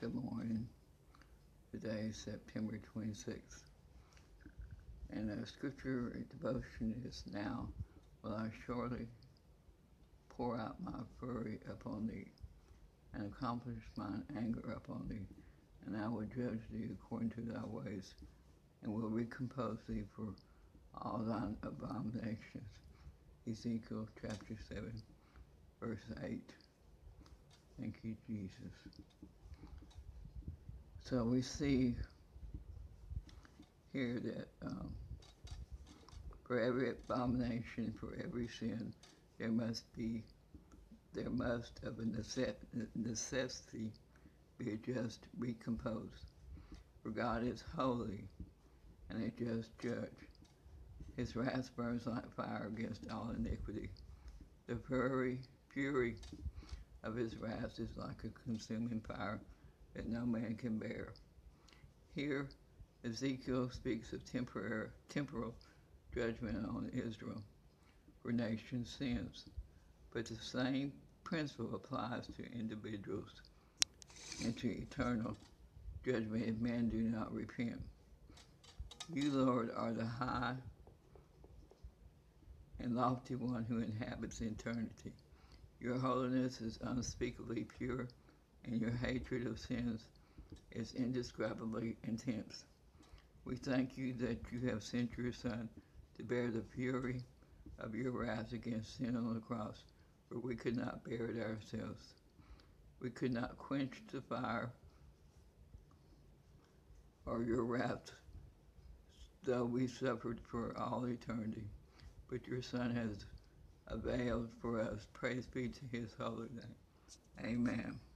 Good morning. Today is September 26th. And our scripture devotion is now, will I surely pour out my fury upon thee, and accomplish mine anger upon thee, and I will judge thee according to thy ways, and will recompose thee for all thine abominations. Ezekiel chapter 7, verse 8. Thank you, Jesus. So we see here that um, for every abomination, for every sin, there must be, there must of a necessity be a just recomposed. For God is holy and a just judge. His wrath burns like fire against all iniquity. The fury, fury of his wrath is like a consuming fire that no man can bear. Here, Ezekiel speaks of temporary, temporal judgment on Israel for nation sins, but the same principle applies to individuals and to eternal judgment if men do not repent. You, Lord, are the high and lofty one who inhabits eternity. Your holiness is unspeakably pure, and your hatred of sins is indescribably intense. We thank you that you have sent your Son to bear the fury of your wrath against sin on the cross, for we could not bear it ourselves. We could not quench the fire or your wrath, though we suffered for all eternity. But your Son has availed for us. Praise be to his holy name. Amen.